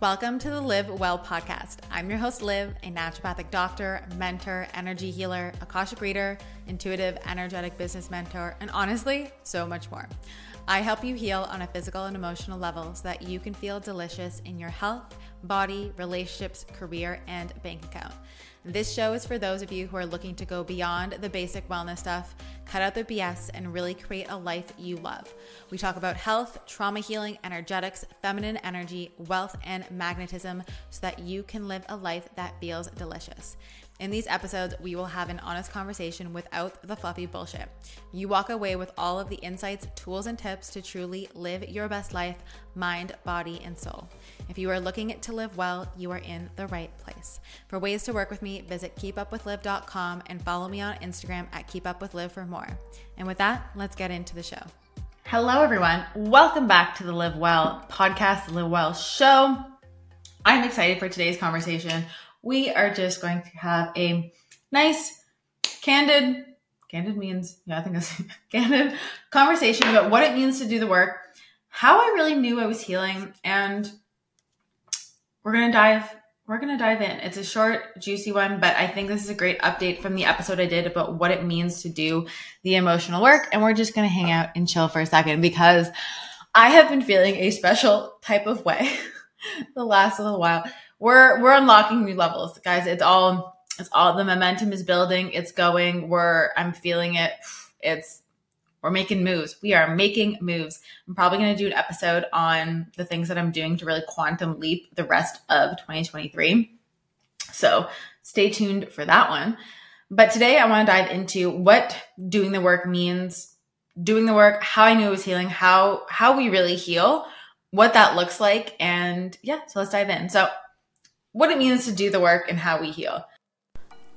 Welcome to the Liv Well podcast. I'm your host, Liv, a naturopathic doctor, mentor, energy healer, Akashic reader, intuitive, energetic business mentor, and honestly, so much more. I help you heal on a physical and emotional level so that you can feel delicious in your health, body, relationships, career, and bank account. This show is for those of you who are looking to go beyond the basic wellness stuff, cut out the BS, and really create a life you love. We talk about health, trauma healing, energetics, feminine energy, wealth, and magnetism so that you can live a life that feels delicious. In these episodes, we will have an honest conversation without the fluffy bullshit. You walk away with all of the insights, tools, and tips to truly live your best life, mind, body, and soul. If you are looking to live well, you are in the right place. For ways to work with me, visit keepupwithliv.com and follow me on Instagram at keepupwithliv for more. And with that, let's get into the show. Hello, everyone. Welcome back to the Liv Well podcast, the Liv Well show. I'm excited for today's conversation we are just going to have a nice, candid, candid means, yeah, I think that's candid conversation about what it means to do the work, how I really knew I was healing, and we're going to dive we're going to dive in. It's a short, juicy one, but I think this is a great update from the episode I did about what it means to do the emotional work. And we're just going to hang out and chill for a second because I have been feeling a special type of way the last little while we're we're unlocking new levels, guys. It's all it's all the momentum is building. It's going. We're I'm feeling it. It's we're making moves. We are making moves. I'm probably going to do an episode on the things that I'm doing to really quantum leap the rest of 2023. So stay tuned for that one. But today I want to dive into what doing the work means, doing the work, how I knew it was healing, how how we really heal, what that looks like, and yeah, so let's dive in. So what it means to do the work and how we heal.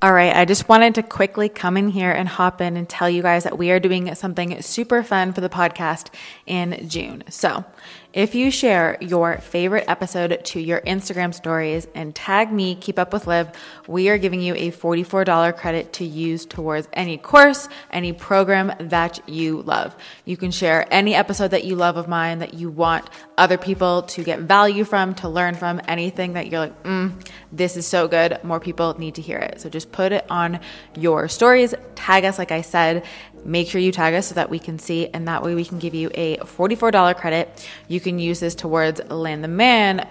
All right, I just wanted to quickly come in here and hop in and tell you guys that we are doing something super fun for the podcast in June. So, if you share your favorite episode to your Instagram stories and tag me, Keep Up with Liv, we are giving you a $44 credit to use towards any course, any program that you love. You can share any episode that you love of mine that you want other people to get value from, to learn from, anything that you're like, mm, this is so good. More people need to hear it. So just put it on your stories, tag us, like I said, make sure you tag us so that we can see and that way we can give you a $44 credit. You can use this towards land the man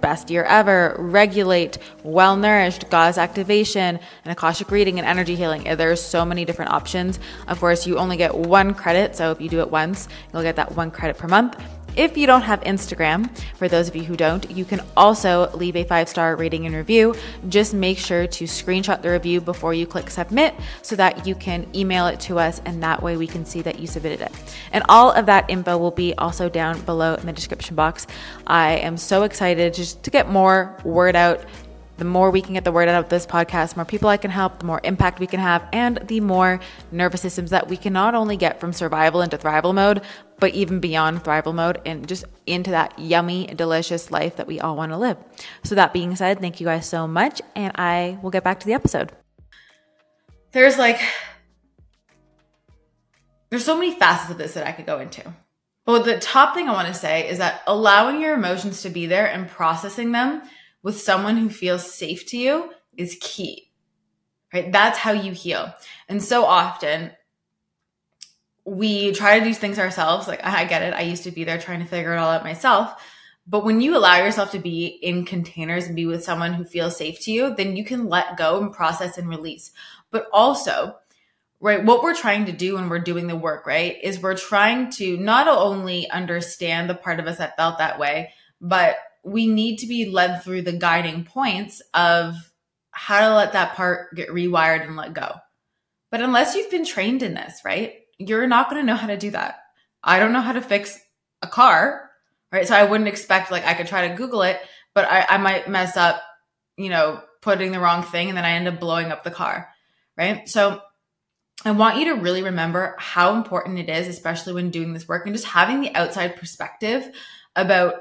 best year ever regulate well nourished goddess activation and akashic reading and energy healing. There's so many different options. Of course you only get one credit so if you do it once you'll get that one credit per month if you don't have Instagram, for those of you who don't, you can also leave a five star rating and review. Just make sure to screenshot the review before you click submit so that you can email it to us and that way we can see that you submitted it. And all of that info will be also down below in the description box. I am so excited just to get more word out the more we can get the word out of this podcast, the more people I can help, the more impact we can have, and the more nervous systems that we can not only get from survival into thrival mode, but even beyond thrival mode and just into that yummy, delicious life that we all want to live. So, that being said, thank you guys so much, and I will get back to the episode. There's like, there's so many facets of this that I could go into. But the top thing I want to say is that allowing your emotions to be there and processing them with someone who feels safe to you is key. Right? That's how you heal. And so often we try to do things ourselves. Like I get it. I used to be there trying to figure it all out myself. But when you allow yourself to be in containers and be with someone who feels safe to you, then you can let go and process and release. But also, right, what we're trying to do when we're doing the work, right, is we're trying to not only understand the part of us that felt that way, but we need to be led through the guiding points of how to let that part get rewired and let go. But unless you've been trained in this, right? you're not going to know how to do that. I don't know how to fix a car, right? So I wouldn't expect like I could try to Google it, but I, I might mess up, you know, putting the wrong thing and then I end up blowing up the car, right? So I want you to really remember how important it is, especially when doing this work and just having the outside perspective about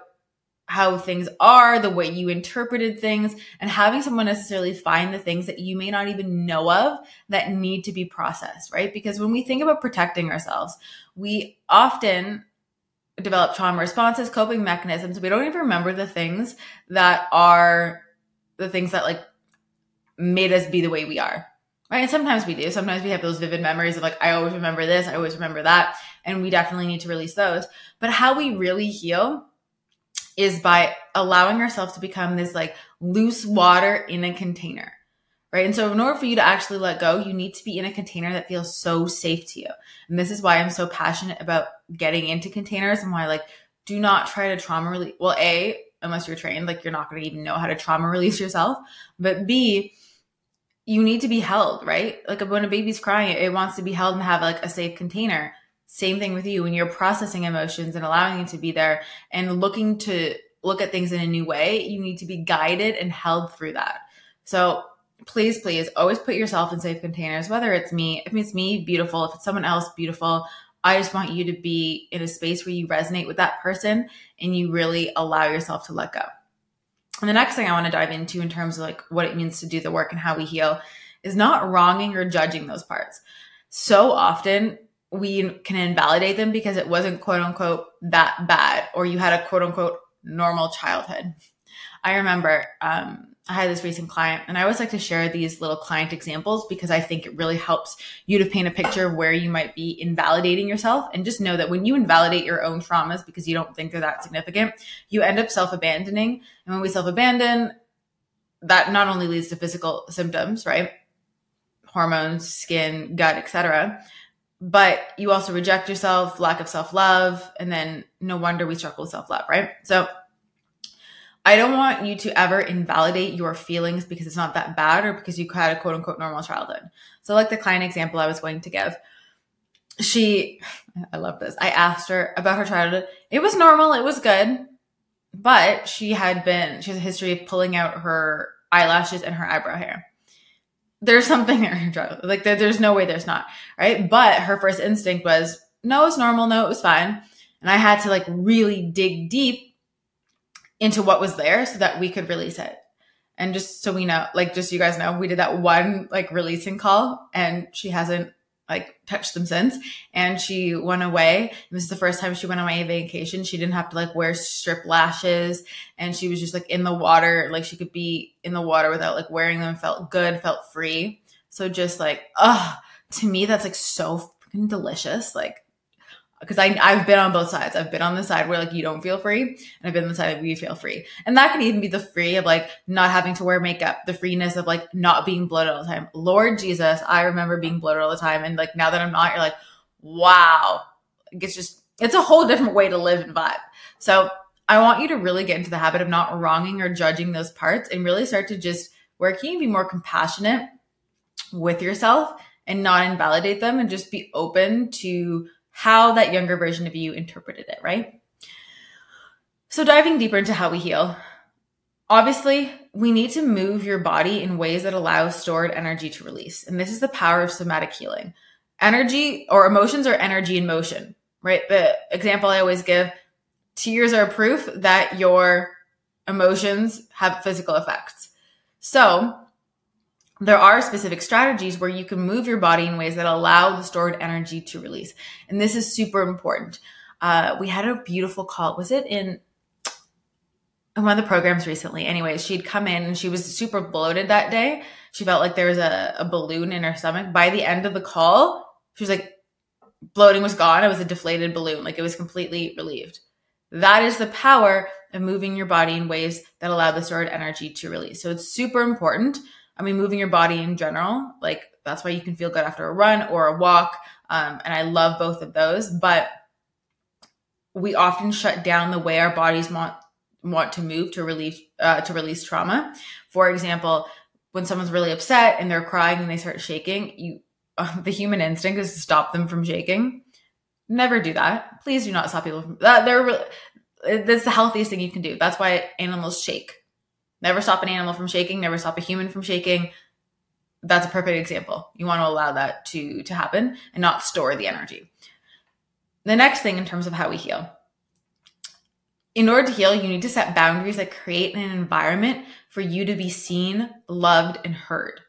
how things are, the way you interpreted things, and having someone necessarily find the things that you may not even know of that need to be processed, right? Because when we think about protecting ourselves, we often develop trauma responses, coping mechanisms. We don't even remember the things that are the things that like made us be the way we are. Right. And sometimes we do. Sometimes we have those vivid memories of like, I always remember this, I always remember that. And we definitely need to release those. But how we really heal is by allowing yourself to become this like loose water in a container. Right. And so in order for you to actually let go, you need to be in a container that feels so safe to you. And this is why I'm so passionate about getting into containers and why like do not try to trauma release. Well, A, unless you're trained, like you're not going to even know how to trauma release yourself. But B, you need to be held, right? Like when a baby's crying, it wants to be held and have like a safe container. Same thing with you when you're processing emotions and allowing it to be there and looking to look at things in a new way, you need to be guided and held through that. So please, please always put yourself in safe containers, whether it's me, if it's me, beautiful. If it's someone else, beautiful. I just want you to be in a space where you resonate with that person and you really allow yourself to let go. And the next thing I want to dive into in terms of like what it means to do the work and how we heal is not wronging or judging those parts. So often we can invalidate them because it wasn't quote unquote that bad or you had a quote unquote normal childhood. I remember um, I had this recent client, and I always like to share these little client examples because I think it really helps you to paint a picture of where you might be invalidating yourself. And just know that when you invalidate your own traumas because you don't think they're that significant, you end up self abandoning. And when we self abandon, that not only leads to physical symptoms, right? Hormones, skin, gut, etc. But you also reject yourself, lack of self love, and then no wonder we struggle with self love, right? So I don't want you to ever invalidate your feelings because it's not that bad or because you had a quote unquote normal childhood. So, like the client example I was going to give, she, I love this. I asked her about her childhood. It was normal, it was good, but she had been, she has a history of pulling out her eyelashes and her eyebrow hair. There's something there. Like, there, there's no way there's not, right? But her first instinct was, no, it's normal. No, it was fine. And I had to like really dig deep into what was there so that we could release it. And just so we know, like, just so you guys know, we did that one like releasing call and she hasn't like touched them since. And she went away. This is the first time she went on my vacation. She didn't have to like wear strip lashes and she was just like in the water. Like she could be in the water without like wearing them, felt good, felt free. So just like, oh, to me, that's like so delicious. Like because I I've been on both sides. I've been on the side where like you don't feel free, and I've been on the side where you feel free. And that can even be the free of like not having to wear makeup, the freeness of like not being bloated all the time. Lord Jesus, I remember being bloated all the time, and like now that I'm not, you're like, wow, it's just it's a whole different way to live and vibe. So I want you to really get into the habit of not wronging or judging those parts, and really start to just where can you be more compassionate with yourself and not invalidate them, and just be open to how that younger version of you interpreted it, right? So, diving deeper into how we heal, obviously, we need to move your body in ways that allow stored energy to release. And this is the power of somatic healing. Energy or emotions are energy in motion, right? The example I always give tears are proof that your emotions have physical effects. So, there are specific strategies where you can move your body in ways that allow the stored energy to release. And this is super important. Uh, we had a beautiful call. Was it in, in one of the programs recently? Anyways, she'd come in and she was super bloated that day. She felt like there was a, a balloon in her stomach. By the end of the call, she was like, bloating was gone. It was a deflated balloon. Like it was completely relieved. That is the power of moving your body in ways that allow the stored energy to release. So it's super important I mean, moving your body in general, like that's why you can feel good after a run or a walk. Um, and I love both of those, but we often shut down the way our bodies want want to move to release uh, to release trauma. For example, when someone's really upset and they're crying and they start shaking, you uh, the human instinct is to stop them from shaking. Never do that. Please do not stop people from that. They're that's the healthiest thing you can do. That's why animals shake Never stop an animal from shaking, never stop a human from shaking. That's a perfect example. You want to allow that to, to happen and not store the energy. The next thing in terms of how we heal. In order to heal, you need to set boundaries that create an environment for you to be seen, loved, and heard.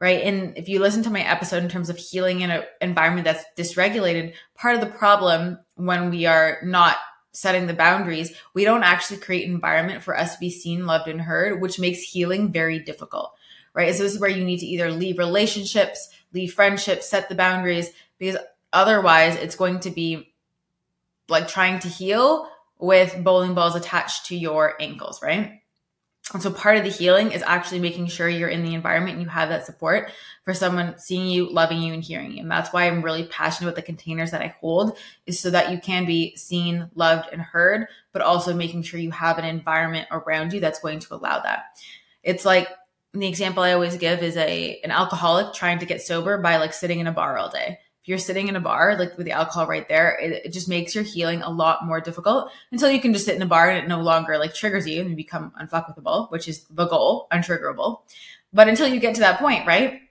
right? And if you listen to my episode in terms of healing in an environment that's dysregulated, part of the problem when we are not setting the boundaries, we don't actually create an environment for us to be seen, loved, and heard, which makes healing very difficult, right? So this is where you need to either leave relationships, leave friendships, set the boundaries, because otherwise it's going to be like trying to heal with bowling balls attached to your ankles, right? And so part of the healing is actually making sure you're in the environment and you have that support for someone seeing you, loving you, and hearing you. And that's why I'm really passionate about the containers that I hold, is so that you can be seen, loved, and heard, but also making sure you have an environment around you that's going to allow that. It's like the example I always give is a an alcoholic trying to get sober by like sitting in a bar all day you're sitting in a bar, like with the alcohol right there, it, it, just makes your healing a lot more difficult until you can just sit in a bar and it no longer like triggers you and you become unfuckable, which is the goal, untriggerable. But until you get to that point, right?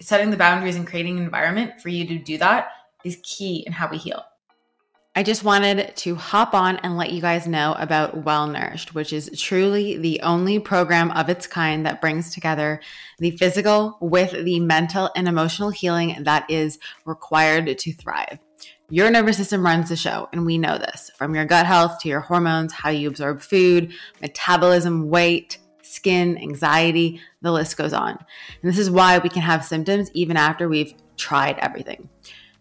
Setting the boundaries and creating an environment for you to do that is key in how we heal. I just wanted to hop on and let you guys know about Well Nourished, which is truly the only program of its kind that brings together the physical with the mental and emotional healing that is required to thrive. Your nervous system runs the show, and we know this from your gut health to your hormones, how you absorb food, metabolism, weight, skin, anxiety, the list goes on. And this is why we can have symptoms even after we've tried everything.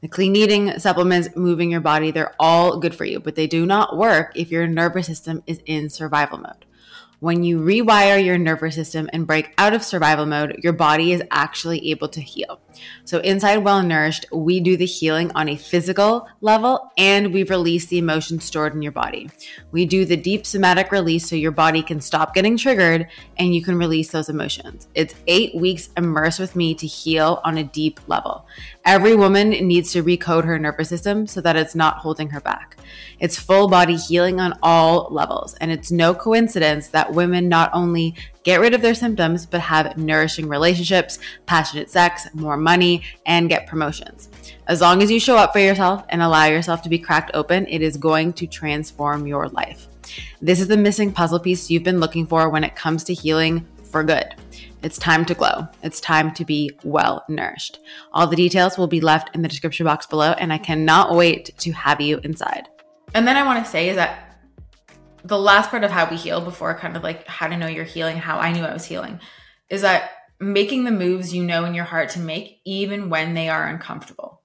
The clean eating, supplements, moving your body, they're all good for you, but they do not work if your nervous system is in survival mode. When you rewire your nervous system and break out of survival mode, your body is actually able to heal. So, inside Well Nourished, we do the healing on a physical level and we release the emotions stored in your body. We do the deep somatic release so your body can stop getting triggered and you can release those emotions. It's eight weeks immersed with me to heal on a deep level. Every woman needs to recode her nervous system so that it's not holding her back. It's full body healing on all levels, and it's no coincidence that women not only get rid of their symptoms, but have nourishing relationships, passionate sex, more money, and get promotions. As long as you show up for yourself and allow yourself to be cracked open, it is going to transform your life. This is the missing puzzle piece you've been looking for when it comes to healing for good. It's time to glow. It's time to be well nourished. All the details will be left in the description box below, and I cannot wait to have you inside. And then I want to say is that the last part of how we heal before kind of like how to know you're healing, how I knew I was healing, is that making the moves you know in your heart to make, even when they are uncomfortable.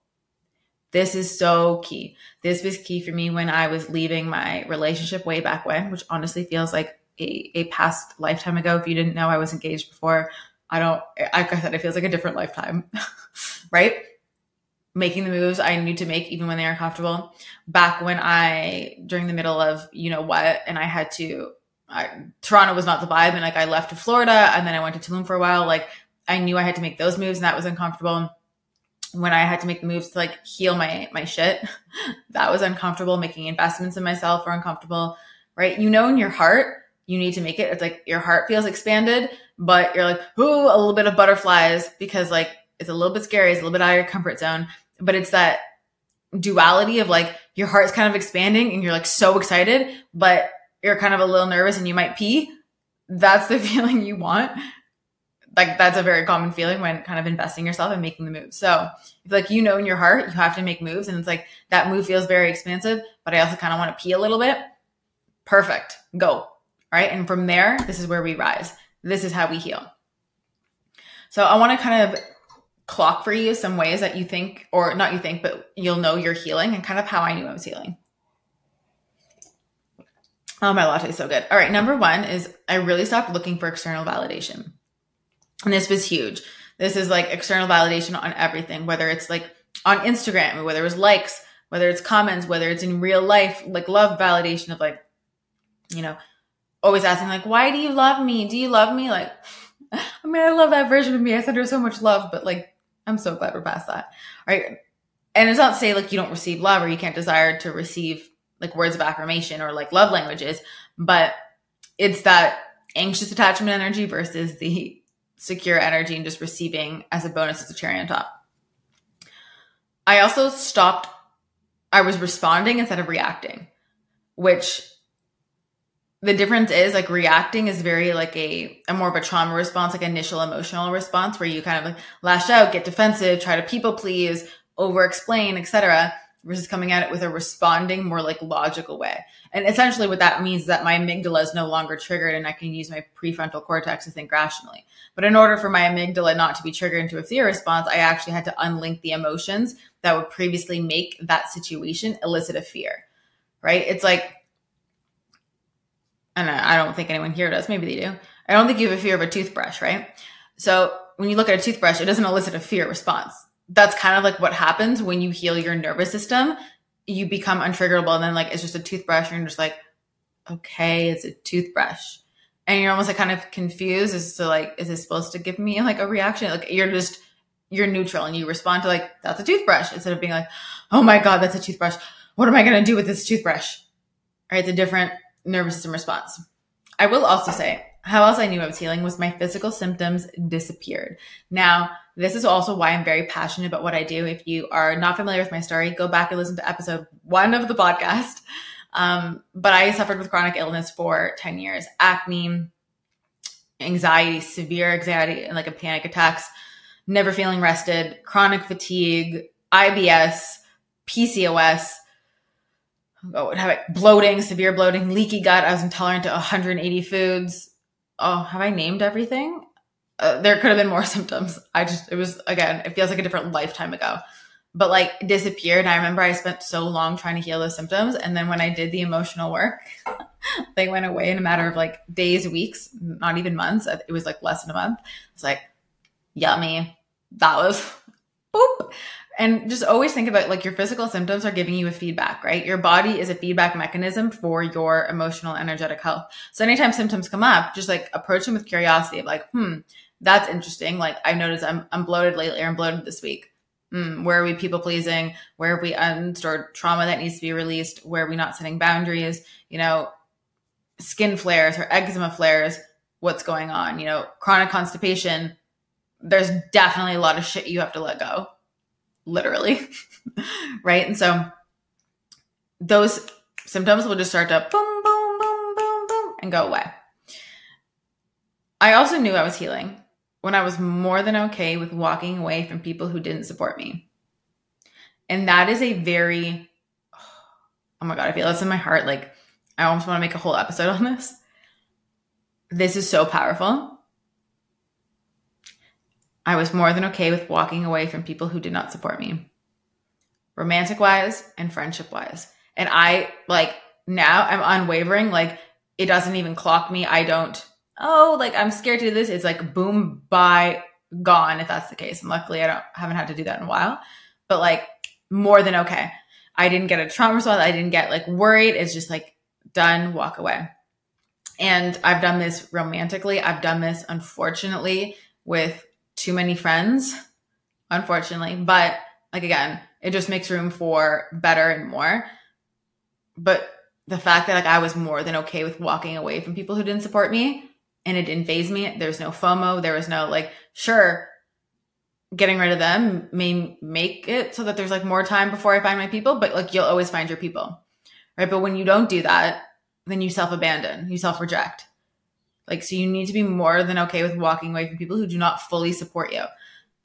This is so key. This was key for me when I was leaving my relationship way back when, which honestly feels like a, a past lifetime ago. If you didn't know I was engaged before, I don't, like I said, it feels like a different lifetime, right? making the moves I need to make even when they are comfortable. Back when I during the middle of you know what, and I had to. I, Toronto was not the vibe, and like I left to Florida, and then I went to Tulum for a while. Like I knew I had to make those moves, and that was uncomfortable. When I had to make the moves to like heal my my shit, that was uncomfortable. Making investments in myself were uncomfortable, right? You know, in your heart, you need to make it. It's like your heart feels expanded, but you're like, ooh, a little bit of butterflies because like it's a little bit scary. It's a little bit out of your comfort zone, but it's that duality of like your heart's kind of expanding and you're like so excited, but you're kind of a little nervous and you might pee. That's the feeling you want. Like that's a very common feeling when kind of investing yourself and making the move. So if like you know in your heart you have to make moves and it's like that move feels very expansive, but I also kind of want to pee a little bit. Perfect. Go. Right. And from there, this is where we rise. This is how we heal. So I want to kind of clock for you some ways that you think, or not you think, but you'll know you're healing and kind of how I knew I was healing. Oh, my latte is so good. All right. Number one is I really stopped looking for external validation. And this was huge. This is like external validation on everything, whether it's like on Instagram, whether it was likes, whether it's comments, whether it's in real life, like love validation of like, you know, always asking like, why do you love me? Do you love me? Like, I mean, I love that version of me. I send her so much love, but like, I'm so glad we're past that. Right. And it's not to say like you don't receive love or you can't desire to receive like words of affirmation or like love languages, but it's that anxious attachment energy versus the secure energy and just receiving as a bonus as a cherry on top. I also stopped, I was responding instead of reacting, which the difference is like reacting is very like a, a more of a trauma response, like initial emotional response where you kind of like lash out, get defensive, try to people please, over explain, etc. versus coming at it with a responding more like logical way. And essentially what that means is that my amygdala is no longer triggered and I can use my prefrontal cortex to think rationally. But in order for my amygdala not to be triggered into a fear response, I actually had to unlink the emotions that would previously make that situation elicit a fear. Right? It's like and I don't think anyone here does. Maybe they do. I don't think you have a fear of a toothbrush, right? So when you look at a toothbrush, it doesn't elicit a fear response. That's kind of like what happens when you heal your nervous system. You become untriggerable, and then like it's just a toothbrush, and you're just like, okay, it's a toothbrush, and you're almost like kind of confused as to like, is this supposed to give me like a reaction? Like you're just you're neutral, and you respond to like that's a toothbrush instead of being like, oh my god, that's a toothbrush. What am I gonna do with this toothbrush? Right? It's a different nervous system response. I will also say, how else I knew I was healing was my physical symptoms disappeared. Now, this is also why I'm very passionate about what I do. If you are not familiar with my story, go back and listen to episode one of the podcast. Um, but I suffered with chronic illness for 10 years acne, anxiety, severe anxiety, and like a panic attacks, never feeling rested, chronic fatigue, IBS, PCOS, oh, would have bloating, severe bloating, leaky gut. I was intolerant to 180 foods. Oh, have I named everything? Uh, there could have been more symptoms. I just, it was, again, it feels like a different lifetime ago, but like disappeared. I remember I spent so long trying to heal those symptoms. And then when I did the emotional work, they went away in a matter of like days, weeks, not even months. It was like less than a month. It's like, yummy. That was boop and just always think about like your physical symptoms are giving you a feedback, right? Your body is a feedback mechanism for your emotional, energetic health. So anytime symptoms come up, just like approach them with curiosity of like, hmm, that's interesting. Like I noticed I'm, I'm bloated lately or I'm bloated this week. Hmm, where are we people pleasing? Where have we unstored trauma that needs to be released? Where are we not setting boundaries? You know, skin flares or eczema flares. What's going on? You know, chronic constipation. There's definitely a lot of shit you have to let go literally. right. And so those symptoms will just start to boom, boom, boom, boom, boom, and go away. I also knew I was healing when I was more than okay with walking away from people who didn't support me. And that is a very, oh my God, I feel this in my heart. Like, I almost want to make a whole episode on this. This is so powerful I was more than okay with walking away from people who did not support me, romantic wise and friendship wise. And I like now I'm unwavering. Like it doesn't even clock me. I don't, oh, like I'm scared to do this. It's like boom, bye, gone if that's the case. And luckily I don't, haven't had to do that in a while, but like more than okay. I didn't get a trauma response. I didn't get like worried. It's just like done, walk away. And I've done this romantically. I've done this unfortunately with too many friends, unfortunately. But like again, it just makes room for better and more. But the fact that like I was more than okay with walking away from people who didn't support me and it didn't phase me. There's no FOMO. There was no like, sure, getting rid of them may make it so that there's like more time before I find my people, but like you'll always find your people. Right. But when you don't do that, then you self abandon, you self reject. Like, so you need to be more than okay with walking away from people who do not fully support you,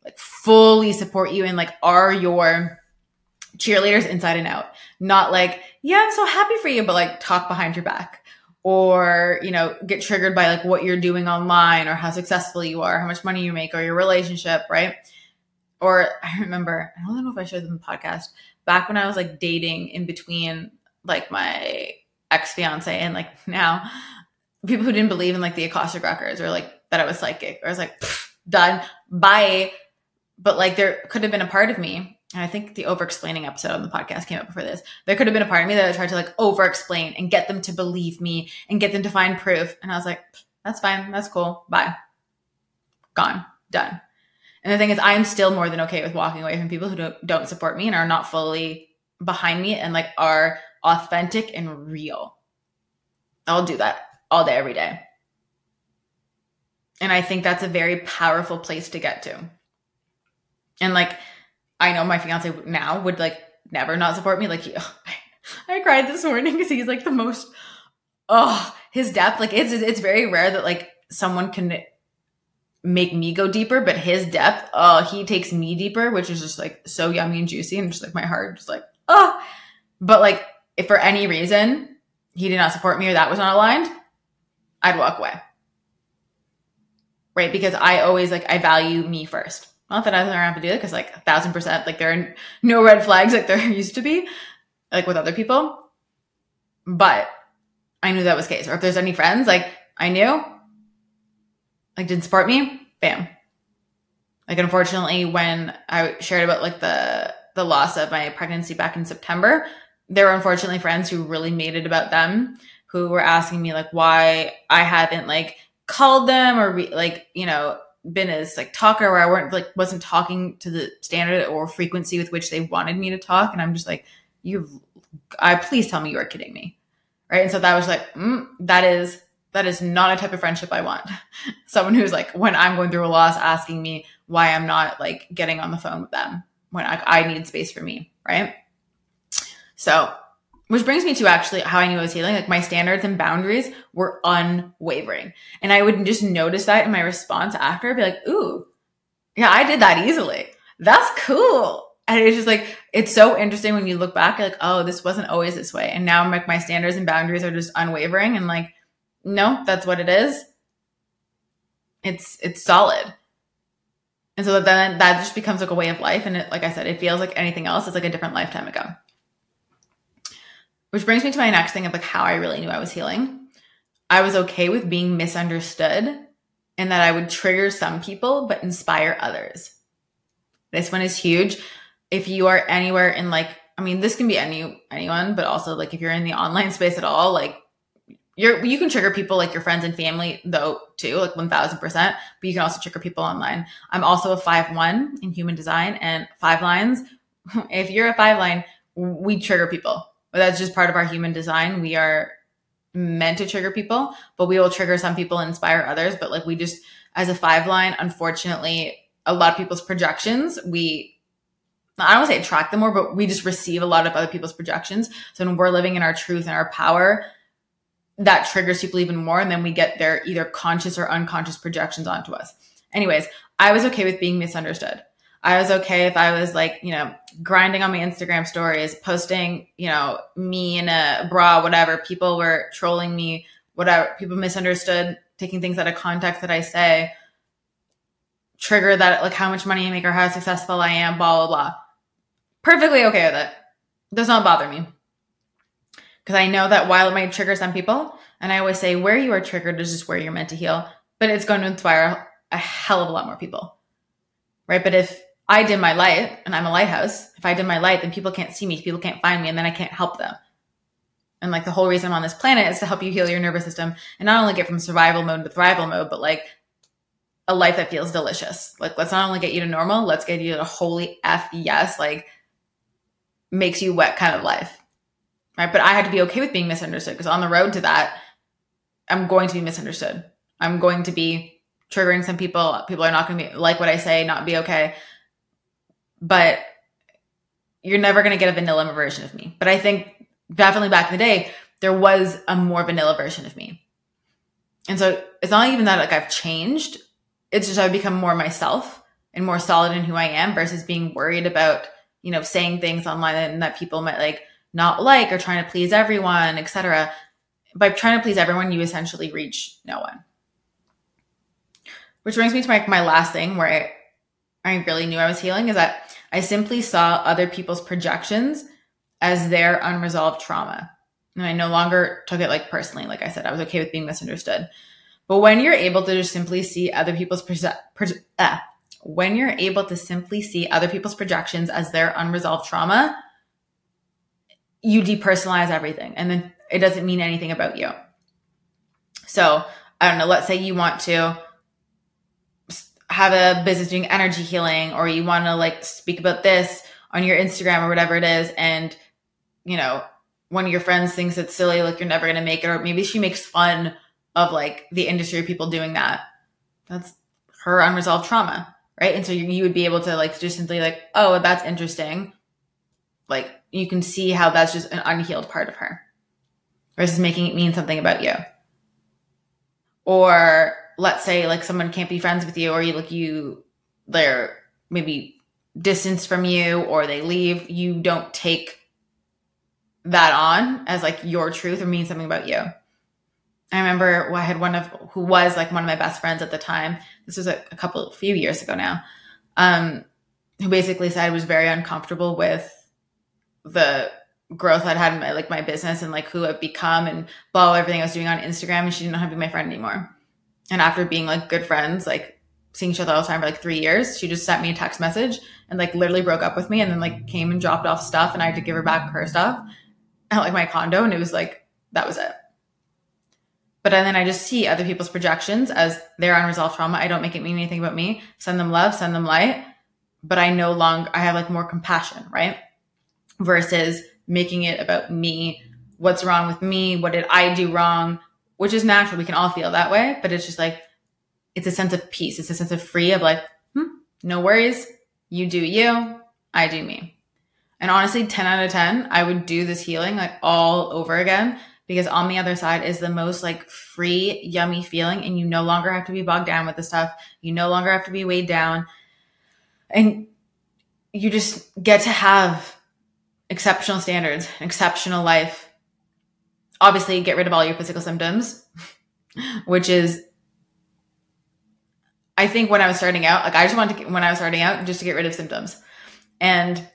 like fully support you and like are your cheerleaders inside and out. Not like, yeah, I'm so happy for you, but like talk behind your back or, you know, get triggered by like what you're doing online or how successful you are, how much money you make or your relationship, right? Or I remember, I don't know if I showed them the podcast back when I was like dating in between like my ex fiance and like now people who didn't believe in like the Akashic records or like that I was psychic. Or I was like, done, bye. But like there could have been a part of me, and I think the over explaining episode on the podcast came up before this. There could have been a part of me that I tried to like over explain and get them to believe me and get them to find proof. And I was like, that's fine, that's cool, bye. Gone, done. And the thing is, I'm still more than okay with walking away from people who don't, don't support me and are not fully behind me and like are authentic and real. I'll do that all day, every day. And I think that's a very powerful place to get to. And like, I know my fiance now would like never not support me. Like, he, I cried this morning because he's like the most oh, his depth, like it's it's very rare that like someone can make me go deeper, but his depth, oh, he takes me deeper, which is just like so yummy and juicy, and just like my heart, just like oh. But like, if for any reason he did not support me or that was not aligned, I'd walk away. Right? Because I always like I value me first. Not that I don't have to do it because like a thousand percent, like there are no red flags like there used to be, like with other people. But I knew that was case. Or if there's any friends, like I knew, like didn't support me, bam. Like unfortunately, when I shared about like the the loss of my pregnancy back in September, there were unfortunately friends who really made it about them, who were asking me like why I hadn't like called them or re- like you know been as like talker where I weren't like wasn't talking to the standard or frequency with which they wanted me to talk, and I'm just like you, I please tell me you are kidding me, right? And so that was like mm, that is that is not a type of friendship I want. Someone who's like when I'm going through a loss asking me why I'm not like getting on the phone with them when I, I need space for me, right? So which brings me to actually how I knew I was healing. Like my standards and boundaries were unwavering. And I would just notice that in my response after, I'd be like, ooh, yeah, I did that easily. That's cool. And it's just like, it's so interesting when you look back, like, oh, this wasn't always this way. And now I'm like my standards and boundaries are just unwavering and like, no, that's what it is. It's, it's solid. And so that then that just becomes like a way of life. And it, like I said, it feels like anything else. It's like a different lifetime ago. Which brings me to my next thing of like how I really knew I was healing. I was okay with being misunderstood and that I would trigger some people but inspire others. This one is huge. If you are anywhere in like I mean this can be any anyone but also like if you're in the online space at all like you're you can trigger people like your friends and family though too like 1000% but you can also trigger people online. I'm also a 5-1 in human design and five lines if you're a five line we trigger people but that's just part of our human design. We are meant to trigger people, but we will trigger some people and inspire others. But like we just, as a five line, unfortunately, a lot of people's projections, we, I don't want to say attract them more, but we just receive a lot of other people's projections. So when we're living in our truth and our power, that triggers people even more. And then we get their either conscious or unconscious projections onto us. Anyways, I was okay with being misunderstood. I was okay if I was like, you know, grinding on my Instagram stories, posting, you know, me in a bra, whatever. People were trolling me, whatever. People misunderstood, taking things out of context that I say, trigger that, like how much money I make or how successful I am, blah, blah, blah. Perfectly okay with it. Does not bother me. Because I know that while it might trigger some people, and I always say where you are triggered is just where you're meant to heal, but it's going to inspire a hell of a lot more people. Right. But if I dim my light and I'm a lighthouse. If I dim my light, then people can't see me, people can't find me, and then I can't help them. And like the whole reason I'm on this planet is to help you heal your nervous system and not only get from survival mode to thrival mode, but like a life that feels delicious. Like let's not only get you to normal, let's get you to holy F yes, like makes you wet kind of life. Right. But I had to be okay with being misunderstood because on the road to that, I'm going to be misunderstood. I'm going to be triggering some people. People are not going to be like what I say, not be okay but you're never going to get a vanilla version of me. But I think definitely back in the day, there was a more vanilla version of me. And so it's not even that like I've changed. It's just I've become more myself and more solid in who I am versus being worried about, you know, saying things online and that people might like not like or trying to please everyone, etc. By trying to please everyone, you essentially reach no one. Which brings me to my, my last thing where I, I really knew I was healing is that I simply saw other people's projections as their unresolved trauma. And I no longer took it like personally. Like I said, I was okay with being misunderstood. But when you're able to just simply see other people's uh, when you're able to simply see other people's projections as their unresolved trauma, you depersonalize everything and then it doesn't mean anything about you. So, I don't know, let's say you want to have a business doing energy healing or you want to like speak about this on your Instagram or whatever it is and you know one of your friends thinks it's silly like you're never going to make it or maybe she makes fun of like the industry of people doing that. That's her unresolved trauma right? And so you, you would be able to like just simply like oh that's interesting. Like you can see how that's just an unhealed part of her versus making it mean something about you. Or let's say like someone can't be friends with you or you like you they're maybe distance from you or they leave, you don't take that on as like your truth or mean something about you. I remember I had one of who was like one of my best friends at the time. This was a, a couple, few years ago now. Um, who basically said I was very uncomfortable with the growth I'd had in my like my business and like who I've become and blah everything I was doing on Instagram, and she didn't know how to be my friend anymore. And after being like good friends, like seeing each other all the time for like three years, she just sent me a text message and like literally broke up with me, and then like came and dropped off stuff, and I had to give her back her stuff at like my condo, and it was like that was it. But then I just see other people's projections as their unresolved trauma. I don't make it mean anything about me. Send them love, send them light. But I no longer, I have like more compassion, right? Versus making it about me. What's wrong with me? What did I do wrong? Which is natural. We can all feel that way. But it's just like, it's a sense of peace. It's a sense of free of like, hmm, no worries. You do you. I do me. And honestly, 10 out of 10, I would do this healing like all over again because on the other side is the most like free, yummy feeling. And you no longer have to be bogged down with the stuff. You no longer have to be weighed down. And you just get to have exceptional standards, exceptional life. Obviously, get rid of all your physical symptoms, which is, I think when I was starting out, like I just wanted to, when I was starting out, just to get rid of symptoms. And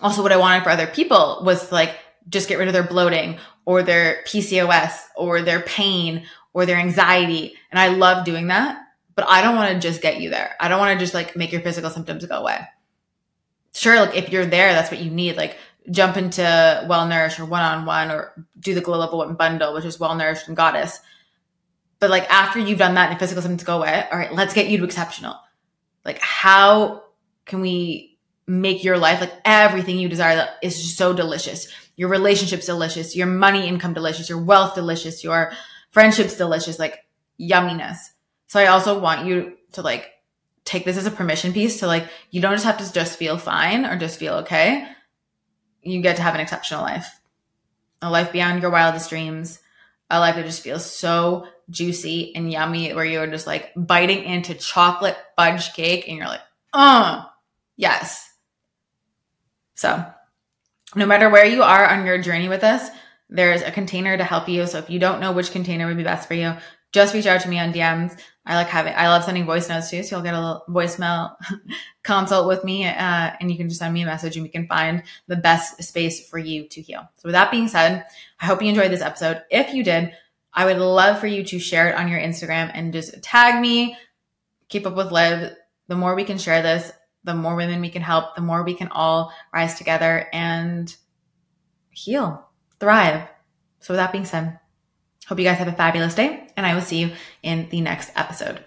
also what I wanted for other people was like, just get rid of their bloating or their PCOS or their pain or their anxiety. And I love doing that, but I don't want to just get you there. I don't want to just like make your physical symptoms go away. Sure, like if you're there, that's what you need. Like jump into well nourished or one on one or do the glow level one bundle, which is well nourished and goddess. But like after you've done that and physical symptoms go away, all right, let's get you to exceptional. Like how can we make your life like everything you desire that is so delicious? your relationship's delicious, your money income delicious, your wealth delicious, your friendships delicious, like yumminess. So I also want you to like take this as a permission piece to like, you don't just have to just feel fine or just feel okay. You get to have an exceptional life, a life beyond your wildest dreams, a life that just feels so juicy and yummy where you're just like biting into chocolate fudge cake and you're like, oh, yes. So no matter where you are on your journey with us, there's a container to help you. So if you don't know which container would be best for you, just reach out to me on DMs. I like having, I love sending voice notes too. So you'll get a little voicemail consult with me, uh, and you can just send me a message and we can find the best space for you to heal. So with that being said, I hope you enjoyed this episode. If you did, I would love for you to share it on your Instagram and just tag me, keep up with Liv. The more we can share this, the more women we can help, the more we can all rise together and heal, thrive. So, with that being said, hope you guys have a fabulous day, and I will see you in the next episode.